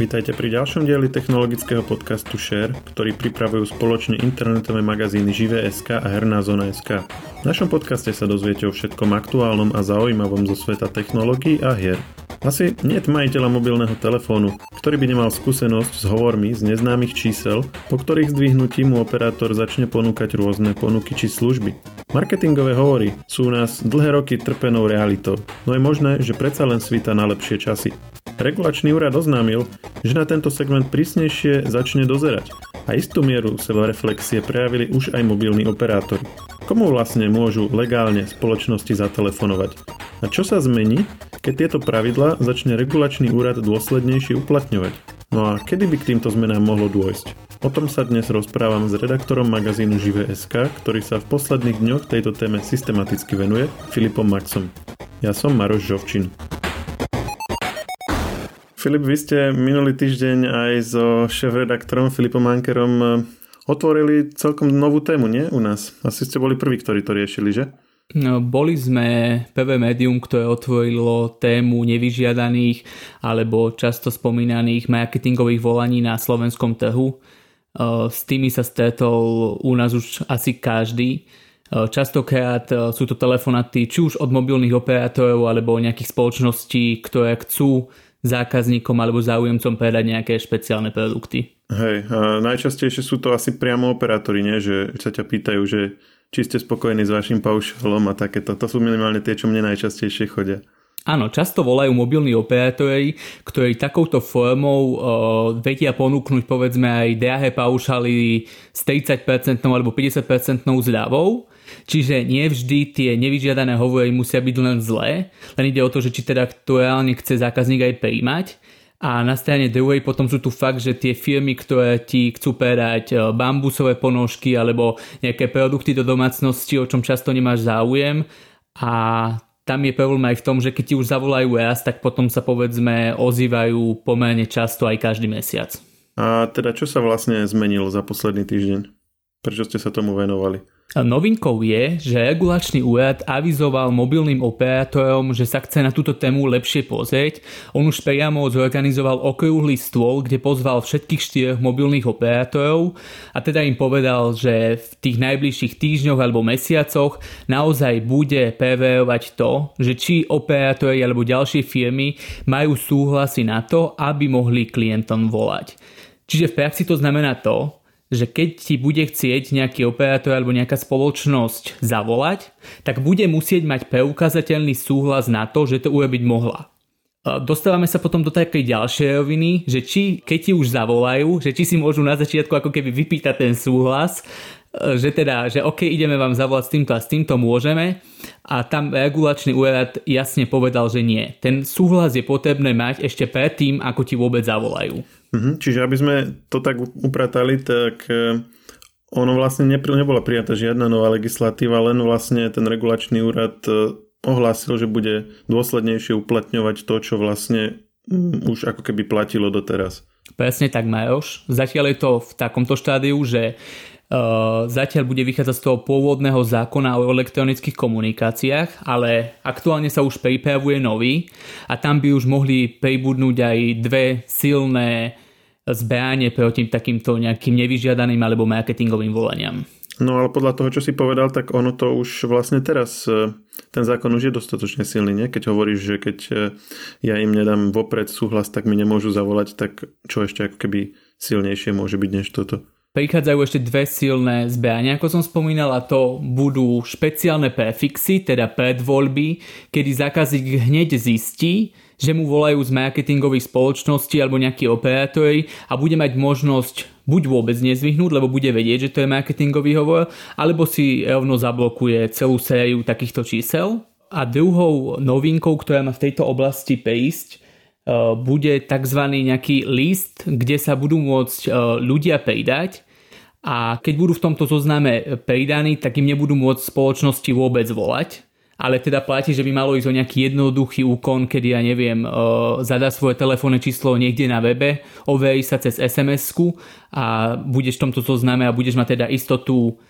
Vítajte pri ďalšom dieli technologického podcastu Share, ktorý pripravujú spoločne internetové magazíny Živé.sk a Herná zona.sk. V našom podcaste sa dozviete o všetkom aktuálnom a zaujímavom zo sveta technológií a hier. Asi nie majiteľa mobilného telefónu, ktorý by nemal skúsenosť s hovormi z neznámych čísel, po ktorých zdvihnutí mu operátor začne ponúkať rôzne ponuky či služby. Marketingové hovory sú u nás dlhé roky trpenou realitou, no je možné, že predsa len svíta na lepšie časy. Regulačný úrad oznámil, že na tento segment prísnejšie začne dozerať a istú mieru sebareflexie prejavili už aj mobilní operátori. Komu vlastne môžu legálne spoločnosti zatelefonovať? A čo sa zmení, keď tieto pravidla začne regulačný úrad dôslednejšie uplatňovať? No a kedy by k týmto zmenám mohlo dôjsť? O tom sa dnes rozprávam s redaktorom magazínu Živé.sk, ktorý sa v posledných dňoch tejto téme systematicky venuje, Filipom Maxom. Ja som Maroš Žovčin. Filip, vy ste minulý týždeň aj so šéf-redaktorom Filipom Ankerom eh, otvorili celkom novú tému, nie? U nás. Asi ste boli prví, ktorí to riešili, že? No, boli sme prvé médium, ktoré otvorilo tému nevyžiadaných alebo často spomínaných marketingových volaní na slovenskom trhu. Eh, s tými sa stretol u nás už asi každý. Eh, častokrát sú to telefonaty či už od mobilných operátorov alebo nejakých spoločností, ktoré chcú zákazníkom alebo záujemcom predať nejaké špeciálne produkty. Hej, a najčastejšie sú to asi priamo operátori, nie? že sa ťa pýtajú, že či ste spokojní s vašim paušalom a takéto. To sú minimálne tie, čo mne najčastejšie chodia. Áno, často volajú mobilní operátori, ktorí takouto formou uh, vedia ponúknuť povedzme aj drahé paušaly s 30% alebo 50% zľavou Čiže nie vždy tie nevyžiadané hovory musia byť len zlé, len ide o to, že či teda to reálne chce zákazník aj príjmať. A na strane druhej potom sú tu fakt, že tie firmy, ktoré ti chcú predať e, bambusové ponožky alebo nejaké produkty do domácnosti, o čom často nemáš záujem a tam je problém aj v tom, že keď ti už zavolajú raz, tak potom sa povedzme ozývajú pomerne často aj každý mesiac. A teda čo sa vlastne zmenilo za posledný týždeň? Prečo ste sa tomu venovali? Novinkou je, že regulačný úrad avizoval mobilným operátorom, že sa chce na túto tému lepšie pozrieť. On už priamo zorganizoval okrúhly stôl, kde pozval všetkých štyroch mobilných operátorov a teda im povedal, že v tých najbližších týždňoch alebo mesiacoch naozaj bude preverovať to, že či operátori alebo ďalšie firmy majú súhlasy na to, aby mohli klientom volať. Čiže v praxi to znamená to, že keď ti bude chcieť nejaký operátor alebo nejaká spoločnosť zavolať, tak bude musieť mať preukázateľný súhlas na to, že to urobiť mohla. Dostávame sa potom do takej ďalšej roviny, že či keď ti už zavolajú, že či si môžu na začiatku ako keby vypýtať ten súhlas, že teda, že OK, ideme vám zavolať s týmto a s týmto môžeme a tam regulačný úrad jasne povedal, že nie. Ten súhlas je potrebné mať ešte predtým, ako ti vôbec zavolajú. Mhm, čiže aby sme to tak upratali, tak e, ono vlastne nebola prijatá žiadna nová legislatíva, len vlastne ten regulačný úrad e, ohlásil, že bude dôslednejšie uplatňovať to, čo vlastne mm, už ako keby platilo doteraz. Presne tak, Majoš. Zatiaľ je to v takomto štádiu, že zatiaľ bude vychádzať z toho pôvodného zákona o elektronických komunikáciách, ale aktuálne sa už pripravuje nový a tam by už mohli pribudnúť aj dve silné zbranie proti takýmto nejakým nevyžiadaným alebo marketingovým volaniam. No ale podľa toho, čo si povedal, tak ono to už vlastne teraz, e, ten zákon už je dostatočne silný, nie? Keď hovoríš, že keď e, ja im nedám vopred súhlas, tak mi nemôžu zavolať, tak čo ešte ako keby silnejšie môže byť než toto? Prichádzajú ešte dve silné zbrania, ako som spomínal, to budú špeciálne prefixy, teda predvoľby, kedy zákazník hneď zistí, že mu volajú z marketingových spoločností alebo nejakí operátori a bude mať možnosť buď vôbec nezvyhnúť, lebo bude vedieť, že to je marketingový hovor, alebo si rovno zablokuje celú sériu takýchto čísel. A druhou novinkou, ktorá má v tejto oblasti prísť, E, bude tzv. nejaký list, kde sa budú môcť e, ľudia pridať a keď budú v tomto zozname pridaní, tak im nebudú môcť spoločnosti vôbec volať. Ale teda platí, že by malo ísť o nejaký jednoduchý úkon, kedy ja neviem, e, zadá svoje telefónne číslo niekde na webe, overí sa cez sms a budeš v tomto zozname a budeš mať teda istotu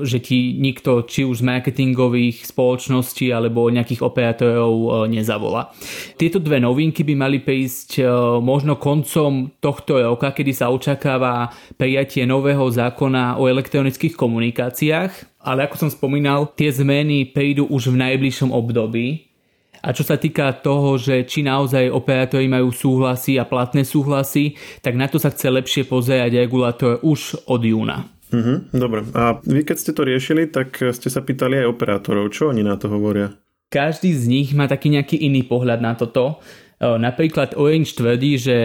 že ti nikto či už z marketingových spoločností alebo nejakých operátorov nezavolá. Tieto dve novinky by mali prísť možno koncom tohto roka, kedy sa očakáva prijatie nového zákona o elektronických komunikáciách. Ale ako som spomínal, tie zmeny prídu už v najbližšom období. A čo sa týka toho, že či naozaj operátori majú súhlasy a platné súhlasy, tak na to sa chce lepšie pozerať regulátor už od júna. Uh-huh, dobre. A vy keď ste to riešili, tak ste sa pýtali aj operátorov. Čo oni na to hovoria? Každý z nich má taký nejaký iný pohľad na toto. E, napríklad Orange tvrdí, že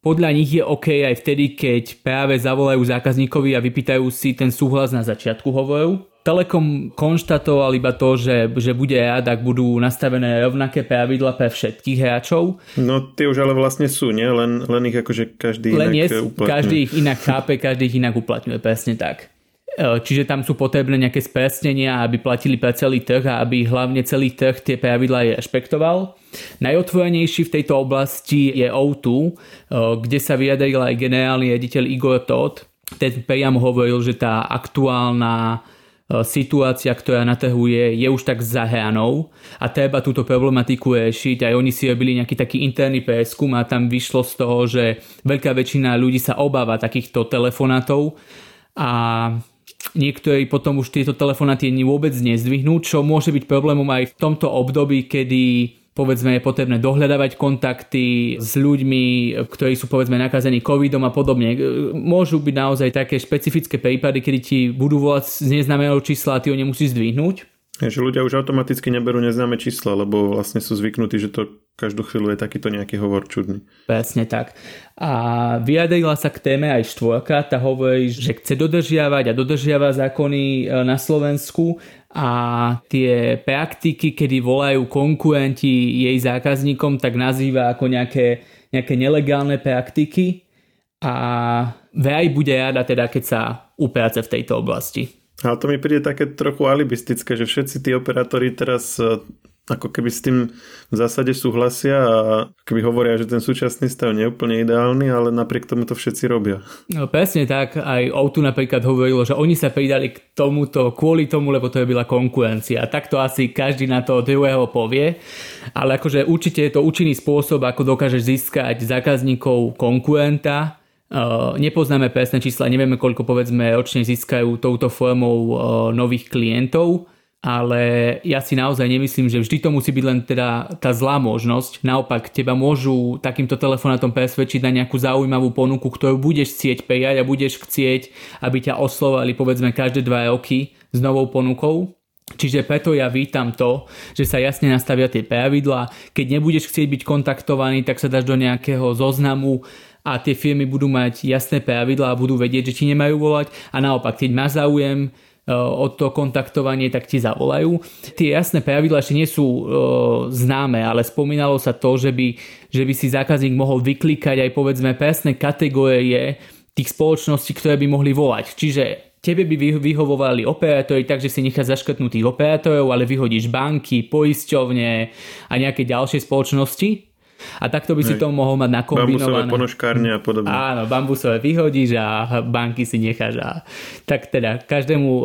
podľa nich je OK aj vtedy, keď práve zavolajú zákazníkovi a vypýtajú si ten súhlas na začiatku hovoru. Telekom konštatoval iba to, že, že bude rád, ak budú nastavené rovnaké pravidla pre všetkých hráčov. No tie už ale vlastne sú, nie? Len, len ich akože každý len inak je, uplatňuje. Každý ich inak chápe, každý ich inak uplatňuje, presne tak. E, čiže tam sú potrebné nejaké spresnenia, aby platili pre celý trh a aby hlavne celý trh tie pravidlá rešpektoval. Najotvorenejší v tejto oblasti je O2, e, kde sa vyjadril aj generálny rediteľ Igor Todd. Ten priamo hovoril, že tá aktuálna E, situácia, ktorá na trhu je, je už tak zahranou a treba túto problematiku riešiť. Aj oni si robili nejaký taký interný preskum a tam vyšlo z toho, že veľká väčšina ľudí sa obáva takýchto telefonátov a niektorí potom už tieto telefonáty vôbec nezdvihnú, čo môže byť problémom aj v tomto období, kedy povedzme je potrebné dohľadávať kontakty s ľuďmi, ktorí sú povedzme nakazení covidom a podobne. Môžu byť naozaj také špecifické prípady, kedy ti budú volať z neznámeho čísla a ty ho nemusíš zdvihnúť. Je, že ľudia už automaticky neberú neznáme čísla, lebo vlastne sú zvyknutí, že to každú chvíľu je takýto nejaký hovor čudný. Presne tak. A vyjadrila sa k téme aj štvorka, tá hovorí, že chce dodržiavať a dodržiava zákony e, na Slovensku a tie praktiky, kedy volajú konkurenti jej zákazníkom, tak nazýva ako nejaké, nejaké nelegálne praktiky a vraj bude rada teda, keď sa upráce v tejto oblasti. Ale to mi príde také trochu alibistické, že všetci tí operátori teraz ako keby s tým v zásade súhlasia a keby hovoria, že ten súčasný stav nie je úplne ideálny, ale napriek tomu to všetci robia. No presne tak, aj Outu napríklad hovorilo, že oni sa pridali k tomuto kvôli tomu, lebo to je byla konkurencia. Tak to asi každý na to druhého povie, ale akože určite je to účinný spôsob, ako dokážeš získať zákazníkov konkurenta, nepoznáme presné čísla, nevieme koľko povedzme ročne získajú touto formou nových klientov, ale ja si naozaj nemyslím, že vždy to musí byť len teda tá zlá možnosť. Naopak, teba môžu takýmto telefonátom presvedčiť na nejakú zaujímavú ponuku, ktorú budeš chcieť prijať a budeš chcieť, aby ťa oslovali povedzme každé dva roky s novou ponukou. Čiže preto ja vítam to, že sa jasne nastavia tie pravidlá. Keď nebudeš chcieť byť kontaktovaný, tak sa dáš do nejakého zoznamu a tie firmy budú mať jasné pravidlá a budú vedieť, že ti nemajú volať a naopak, keď má záujem o to kontaktovanie, tak ti zavolajú. Tie jasné pravidla ešte nie sú e, známe, ale spomínalo sa to, že by, že by si zákazník mohol vyklikať aj povedzme presné kategórie tých spoločností, ktoré by mohli volať. Čiže tebe by vyhovovali operátori, takže si nechá zaškrtnúť tých operátorov, ale vyhodíš banky, poisťovne a nejaké ďalšie spoločnosti a takto by si to mohol mať nakombinované. Bambusové ponožkárne a podobne. Áno, bambusové vyhodíš a banky si necháš. A... Tak teda každému e,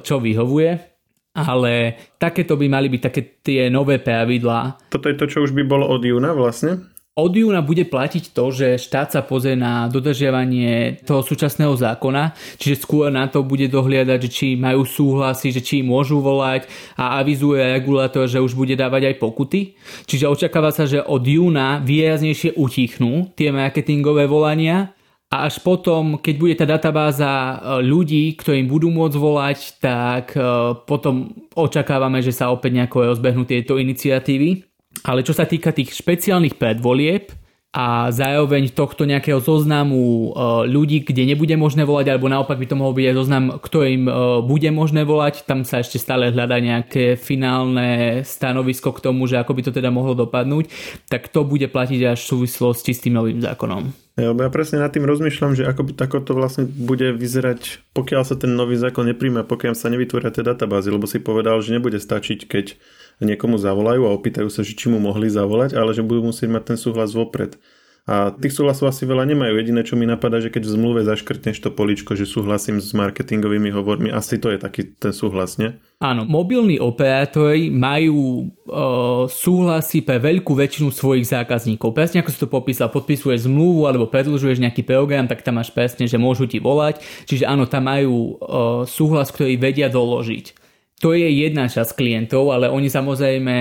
čo vyhovuje. Ale takéto by mali byť také tie nové pravidlá. Toto je to, čo už by bolo od júna vlastne? Od júna bude platiť to, že štát sa pozrie na dodržiavanie toho súčasného zákona, čiže skôr na to bude dohliadať, že či majú súhlasy, že či môžu volať a avizuje regulátor, že už bude dávať aj pokuty. Čiže očakáva sa, že od júna výraznejšie utichnú tie marketingové volania a až potom, keď bude tá databáza e, ľudí, ktorým budú môcť volať, tak e, potom očakávame, že sa opäť nejako rozbehnú tieto iniciatívy. Ale čo sa týka tých špeciálnych predvolieb a zároveň tohto nejakého zoznamu e, ľudí, kde nebude možné volať, alebo naopak by to mohol byť aj zoznam, ktorým e, bude možné volať, tam sa ešte stále hľadá nejaké finálne stanovisko k tomu, že ako by to teda mohlo dopadnúť, tak to bude platiť až v súvislosti s tým novým zákonom. Ja, ja presne nad tým rozmýšľam, že ako by takoto vlastne bude vyzerať, pokiaľ sa ten nový zákon nepríjme, pokiaľ sa nevytvoria tie databázy, lebo si povedal, že nebude stačiť, keď niekomu zavolajú a opýtajú sa, či mu mohli zavolať, ale že budú musieť mať ten súhlas vopred. A tých súhlasov asi veľa nemajú. Jediné, čo mi napadá, že keď v zmluve zaškrtneš to poličko, že súhlasím s marketingovými hovormi, asi to je taký ten súhlas, nie? Áno, mobilní operátori majú uh, súhlasy pre veľkú väčšinu svojich zákazníkov. Presne ako si to popísal, podpisuješ zmluvu alebo predlžuješ nejaký program, tak tam máš presne, že môžu ti volať. Čiže áno, tam majú uh, súhlas, ktorý vedia doložiť to je jedna časť klientov, ale oni samozrejme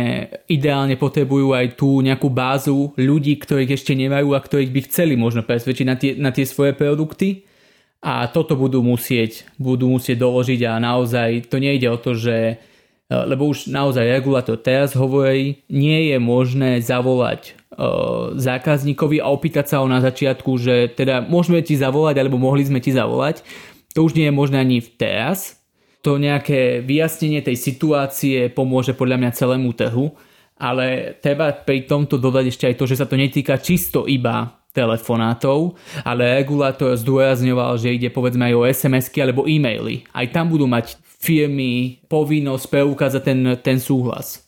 ideálne potrebujú aj tú nejakú bázu ľudí, ktorých ešte nemajú a ktorých by chceli možno presvedčiť na tie, na tie svoje produkty a toto budú musieť, budú musieť doložiť a naozaj to nejde o to, že e, lebo už naozaj regulátor teraz hovorí, nie je možné zavolať uh, zákazníkovi a opýtať sa ho na začiatku, že teda môžeme ti zavolať alebo mohli sme ti zavolať. To už nie je možné ani teraz, to nejaké vyjasnenie tej situácie pomôže podľa mňa celému trhu, ale treba pri tomto dodať ešte aj to, že sa to netýka čisto iba telefonátov, ale regulátor zdôrazňoval, že ide povedzme aj o SMS-ky alebo e-maily. Aj tam budú mať firmy povinnosť preukázať ten, ten súhlas.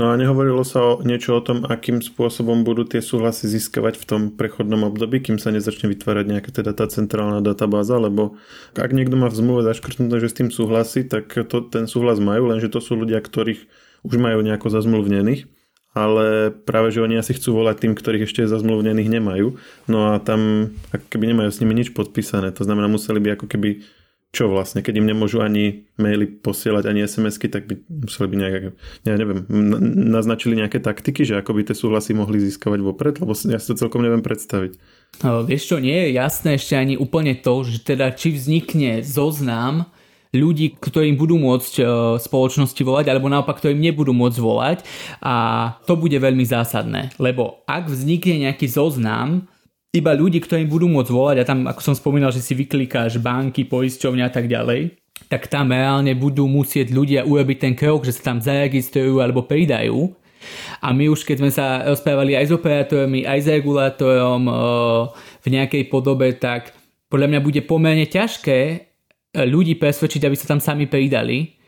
No a nehovorilo sa o niečo o tom, akým spôsobom budú tie súhlasy získavať v tom prechodnom období, kým sa nezačne vytvárať nejaká teda tá centrálna databáza, lebo ak niekto má v zmluve zaškrtnuté, že s tým súhlasí, tak to, ten súhlas majú, lenže to sú ľudia, ktorých už majú nejako zazmluvnených ale práve, že oni asi chcú volať tým, ktorých ešte zazmluvnených nemajú. No a tam ako keby nemajú s nimi nič podpísané. To znamená, museli by ako keby čo vlastne, keď im nemôžu ani maily posielať, ani SMS-ky, tak by museli by nejak, ja neviem, naznačili nejaké taktiky, že ako by tie súhlasy mohli získavať vopred, lebo ja si to celkom neviem predstaviť. No, vieš čo, nie je jasné ešte ani úplne to, že teda či vznikne zoznam ľudí, ktorým budú môcť e, spoločnosti volať, alebo naopak, ktorým nebudú môcť volať a to bude veľmi zásadné, lebo ak vznikne nejaký zoznam iba ľudí, ktorým budú môcť volať a tam, ako som spomínal, že si vyklikáš banky, poisťovne a tak ďalej, tak tam reálne budú musieť ľudia urobiť ten krok, že sa tam zaregistrujú alebo pridajú. A my už keď sme sa rozprávali aj s operátormi, aj s regulátorom v nejakej podobe, tak podľa mňa bude pomerne ťažké e, ľudí presvedčiť, aby sa tam sami pridali.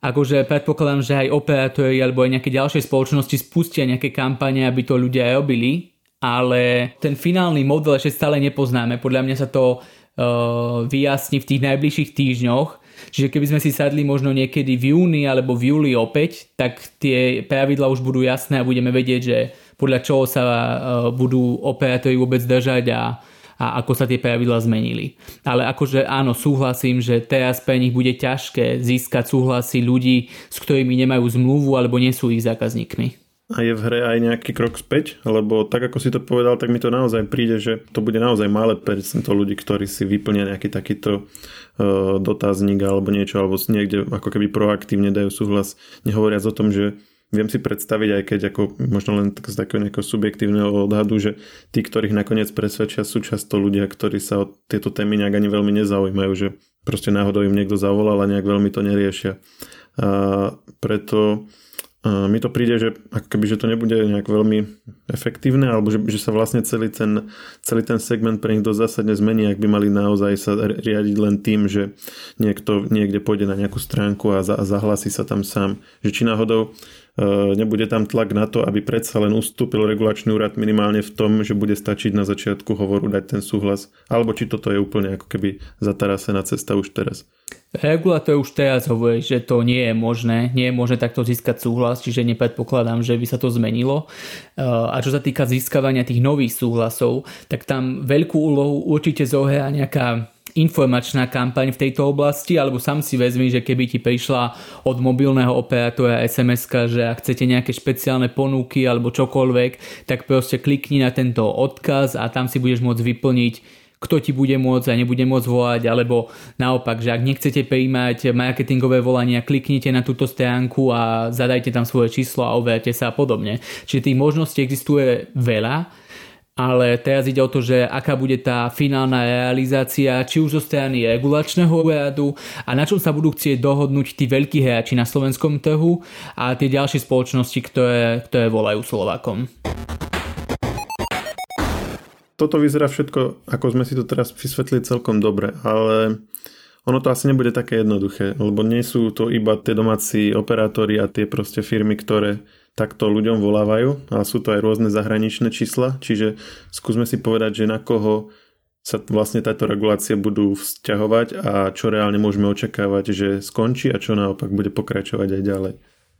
Akože predpokladám, že aj operátori alebo aj nejaké ďalšie spoločnosti spustia nejaké kampane, aby to ľudia robili, ale ten finálny model ešte stále nepoznáme. Podľa mňa sa to uh, vyjasní v tých najbližších týždňoch. Čiže keby sme si sadli možno niekedy v júni alebo v júli opäť, tak tie pravidla už budú jasné a budeme vedieť, že podľa čoho sa uh, budú operátori vôbec držať a, a ako sa tie pravidla zmenili. Ale akože áno, súhlasím, že teraz pre nich bude ťažké získať súhlasy ľudí, s ktorými nemajú zmluvu alebo nie sú ich zákazníkmi a je v hre aj nejaký krok späť, lebo tak ako si to povedal, tak mi to naozaj príde, že to bude naozaj malé percento ľudí, ktorí si vyplnia nejaký takýto uh, dotazník alebo niečo, alebo niekde ako keby proaktívne dajú súhlas, nehovoriac o tom, že viem si predstaviť, aj keď ako možno len z takého nejakého subjektívneho odhadu, že tí, ktorých nakoniec presvedčia, sú často ľudia, ktorí sa o tieto témy nejak ani veľmi nezaujímajú, že proste náhodou im niekto zavolal a nejak veľmi to neriešia. A preto mi to príde, že ako keby, že to nebude nejak veľmi efektívne, alebo že, že sa vlastne celý ten, celý ten segment pre nich dosť zásadne zmení, ak by mali naozaj sa riadiť len tým, že niekto niekde pôjde na nejakú stránku a, za, a zahlasí sa tam sám. Že či náhodou nebude tam tlak na to, aby predsa len ustúpil regulačný úrad minimálne v tom, že bude stačiť na začiatku hovoru dať ten súhlas, alebo či toto je úplne ako keby zatarasená cesta už teraz. Regulátor už teraz hovorí, že to nie je možné, nie je možné takto získať súhlas, čiže nepredpokladám, že by sa to zmenilo. A čo sa týka získavania tých nových súhlasov, tak tam veľkú úlohu určite zohrá nejaká informačná kampaň v tejto oblasti, alebo sám si vezmi, že keby ti prišla od mobilného operátora sms že ak chcete nejaké špeciálne ponuky alebo čokoľvek, tak proste klikni na tento odkaz a tam si budeš môcť vyplniť kto ti bude môcť a nebude môcť volať, alebo naopak, že ak nechcete prijímať marketingové volania, kliknite na túto stránku a zadajte tam svoje číslo a overte sa a podobne. Čiže tých možností existuje veľa, ale teraz ide o to, že aká bude tá finálna realizácia, či už zo strany regulačného úradu a na čom sa budú chcieť dohodnúť tí veľkí hráči na slovenskom trhu a tie ďalšie spoločnosti, ktoré, ktoré volajú Slovakom toto vyzerá všetko, ako sme si to teraz vysvetlili celkom dobre, ale ono to asi nebude také jednoduché, lebo nie sú to iba tie domáci operátori a tie proste firmy, ktoré takto ľuďom volávajú, ale sú to aj rôzne zahraničné čísla, čiže skúsme si povedať, že na koho sa vlastne táto regulácia budú vzťahovať a čo reálne môžeme očakávať, že skončí a čo naopak bude pokračovať aj ďalej.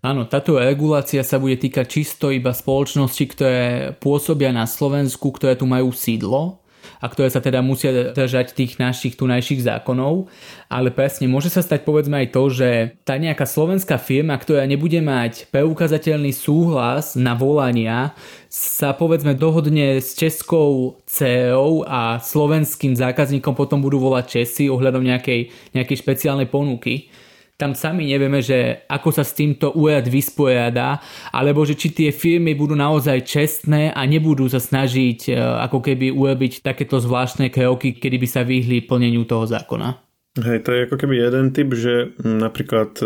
Áno, táto regulácia sa bude týkať čisto iba spoločnosti, ktoré pôsobia na Slovensku, ktoré tu majú sídlo a ktoré sa teda musia držať tých našich tunajších zákonov. Ale presne, môže sa stať povedzme aj to, že tá nejaká slovenská firma, ktorá nebude mať preukazateľný súhlas na volania, sa povedzme dohodne s českou CEO a slovenským zákazníkom potom budú volať Česi ohľadom nejakej, nejakej špeciálnej ponuky tam sami nevieme, že ako sa s týmto úrad vysporiada, alebo že či tie firmy budú naozaj čestné a nebudú sa snažiť e, ako keby urobiť takéto zvláštne kroky, kedy by sa vyhli plneniu toho zákona. Hej, to je ako keby jeden typ, že napríklad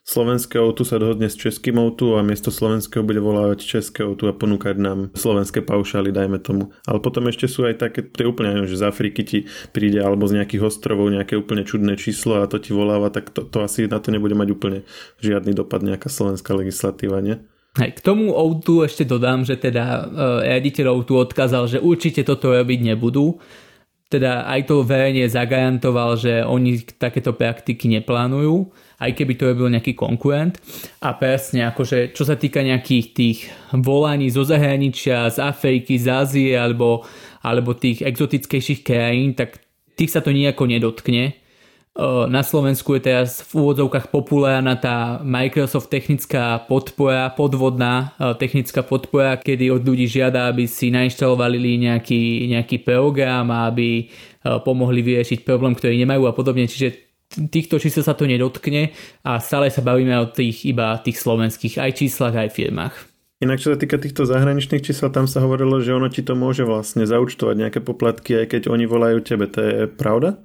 e, slovenské autu sa dohodne s českým autu a miesto slovenského bude volávať české autu a ponúkať nám slovenské paušály, dajme tomu. Ale potom ešte sú aj také, to úplne že z Afriky ti príde alebo z nejakých ostrovov nejaké úplne čudné číslo a to ti voláva, tak to, to asi na to nebude mať úplne žiadny dopad nejaká slovenská legislatíva, nie? Hej, k tomu Outu ešte dodám, že teda e, riaditeľ Outu odkázal, že určite toto robiť nebudú. Teda aj to verejne zagarantoval, že oni takéto praktiky neplánujú aj keby to bol nejaký konkurent. A presne, akože čo sa týka nejakých tých volaní zo zahraničia, z Afriky, z Ázie alebo, alebo tých exotickejších krajín, tak tých sa to nejako nedotkne. Na Slovensku je teraz v úvodzovkách populárna tá Microsoft technická podpora, podvodná technická podpora, kedy od ľudí žiada, aby si nainštalovali nejaký, nejaký program a aby pomohli vyriešiť problém, ktorý nemajú a podobne. Čiže týchto čísel sa to nedotkne a stále sa bavíme o tých iba tých slovenských aj číslach, aj firmách. Inak čo sa týka týchto zahraničných čísel, tam sa hovorilo, že ono ti to môže vlastne zaučtovať nejaké poplatky, aj keď oni volajú tebe. To je pravda?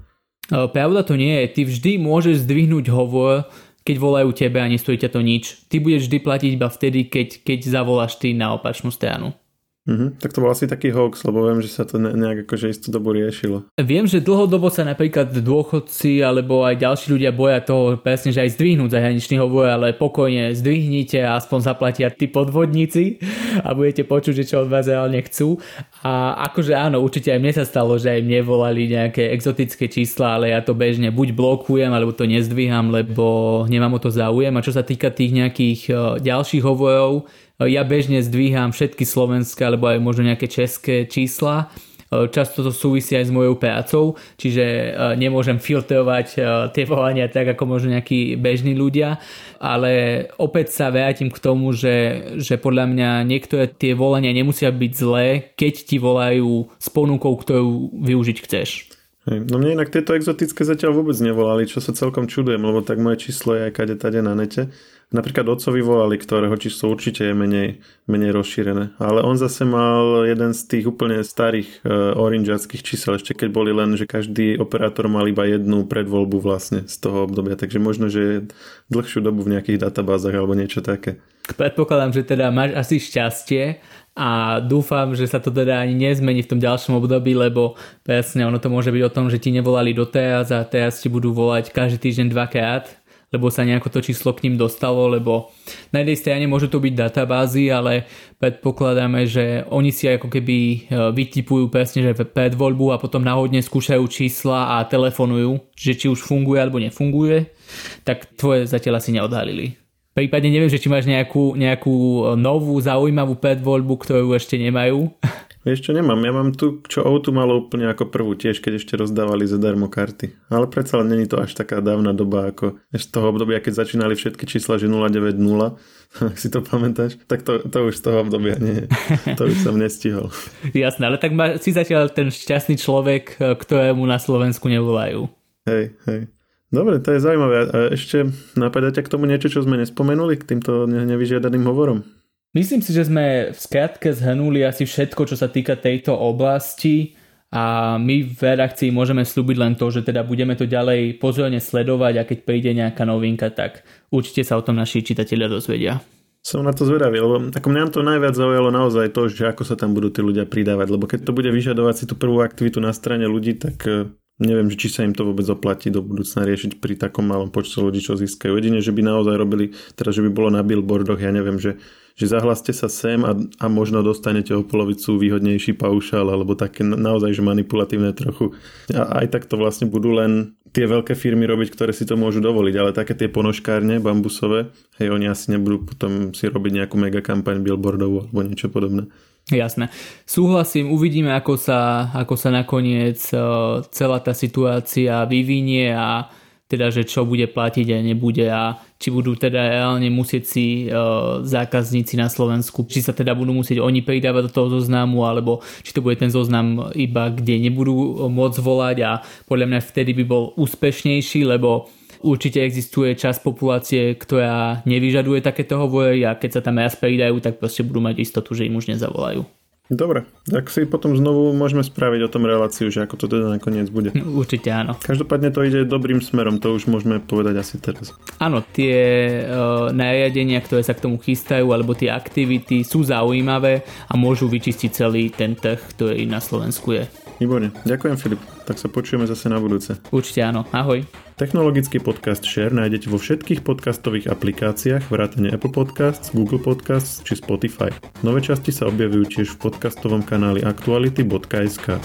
Pravda to nie je. Ty vždy môžeš zdvihnúť hovor, keď volajú tebe a nestojí ťa to nič. Ty budeš vždy platiť iba vtedy, keď, keď zavoláš ty na opačnú stranu. Mm-hmm. Tak to bol asi taký hoax, lebo viem, že sa to ne, nejak akože istú dobu riešilo. Viem, že dlhodobo sa napríklad dôchodci alebo aj ďalší ľudia boja toho presne, že aj zdvihnúť zahraničný hovor, ale pokojne zdvihnite a aspoň zaplatia tí podvodníci a budete počuť, že čo od vás reálne chcú. A akože áno, určite aj mne sa stalo, že aj mne volali nejaké exotické čísla, ale ja to bežne buď blokujem, alebo to nezdvíham, lebo nemám o to záujem. A čo sa týka tých nejakých eh, ďalších hovorov, ja bežne zdvíham všetky slovenské alebo aj možno nejaké české čísla. E, často to súvisí aj s mojou prácou, čiže e, nemôžem filtrovať e, tie volania tak ako možno nejakí bežní ľudia, ale opäť sa vrátim k tomu, že, že podľa mňa niektoré tie volania nemusia byť zlé, keď ti volajú s ponukou, ktorú využiť chceš. Hej. No mne inak tieto exotické zatiaľ vôbec nevolali, čo sa celkom čudujem, lebo tak moje číslo je aj kade tade na nete. Napríklad otcovi volali, ktorého číslo určite je menej, menej rozšírené. Ale on zase mal jeden z tých úplne starých uh, orangeackých čísel, ešte keď boli len, že každý operátor mal iba jednu predvoľbu vlastne z toho obdobia. Takže možno, že dlhšiu dobu v nejakých databázach alebo niečo také. Predpokladám, že teda máš asi šťastie a dúfam, že sa to teda ani nezmení v tom ďalšom období, lebo presne ono to môže byť o tom, že ti nevolali doteraz a teraz ti budú volať každý týždeň dvakrát lebo sa nejako to číslo k ním dostalo, lebo na jednej strane môžu to byť databázy, ale predpokladáme, že oni si ako keby e, vytipujú presne, že pred voľbu a potom náhodne skúšajú čísla a telefonujú, že či už funguje alebo nefunguje, tak tvoje zatiaľ asi neodhalili. Prípadne neviem, že či máš nejakú, nejakú novú zaujímavú predvoľbu, ktorú ešte nemajú. Vieš čo, nemám. Ja mám tu, čo Outu malo úplne ako prvú tiež, keď ešte rozdávali zadarmo karty. Ale predsa len není to až taká dávna doba, ako z toho obdobia, keď začínali všetky čísla, že 090, ak si to pamätáš, tak to, to už z toho obdobia nie To už som nestihol. Jasné, ale tak ma, si zatiaľ ten šťastný človek, ktorému na Slovensku nevolajú. Hej, hej. Dobre, to je zaujímavé. A ešte napadáte k tomu niečo, čo sme nespomenuli, k týmto nevyžiadaným hovorom? Myslím si, že sme v skratke zhrnuli asi všetko, čo sa týka tejto oblasti a my v redakcii môžeme slúbiť len to, že teda budeme to ďalej pozorne sledovať a keď príde nejaká novinka, tak určite sa o tom naši čitatelia dozvedia. Som na to zvedavý, lebo ako mňa to najviac zaujalo naozaj to, že ako sa tam budú tí ľudia pridávať, lebo keď to bude vyžadovať si tú prvú aktivitu na strane ľudí, tak e, neviem, či sa im to vôbec oplatí do budúcna riešiť pri takom malom počte ľudí, čo získajú. Jedine, že by naozaj robili, teda že by bolo na billboardoch, ja neviem, že, že zahlaste sa sem a, a možno dostanete o polovicu výhodnejší paušal, alebo také naozaj, že manipulatívne trochu. A aj tak to vlastne budú len tie veľké firmy robiť, ktoré si to môžu dovoliť, ale také tie ponožkárne bambusové, hej, oni asi nebudú potom si robiť nejakú mega kampaň billboardovú alebo niečo podobné. Jasné. Súhlasím, uvidíme, ako sa, ako sa nakoniec celá tá situácia vyvinie a teda, že čo bude platiť a nebude a či budú teda reálne musieť si e, zákazníci na Slovensku, či sa teda budú musieť oni pridávať do toho zoznamu, alebo či to bude ten zoznam iba, kde nebudú môcť volať a podľa mňa vtedy by bol úspešnejší, lebo určite existuje časť populácie, ktorá nevyžaduje takéto hovory a keď sa tam raz pridajú, tak proste budú mať istotu, že im už nezavolajú. Dobre, tak si potom znovu môžeme spraviť o tom reláciu, že ako to teda nakoniec bude. Určite áno. Každopádne to ide dobrým smerom, to už môžeme povedať asi teraz. Áno, tie uh, nariadenia, ktoré sa k tomu chystajú, alebo tie aktivity sú zaujímavé a môžu vyčistiť celý ten trh, ktorý na Slovensku je. Výborne, ďakujem Filip, tak sa počujeme zase na budúce. Určite áno, ahoj. Technologický podcast Share nájdete vo všetkých podcastových aplikáciách vrátane Apple Podcasts, Google Podcasts či Spotify. Nové časti sa objavujú tiež v podcastovom kanáli aktuality.sk.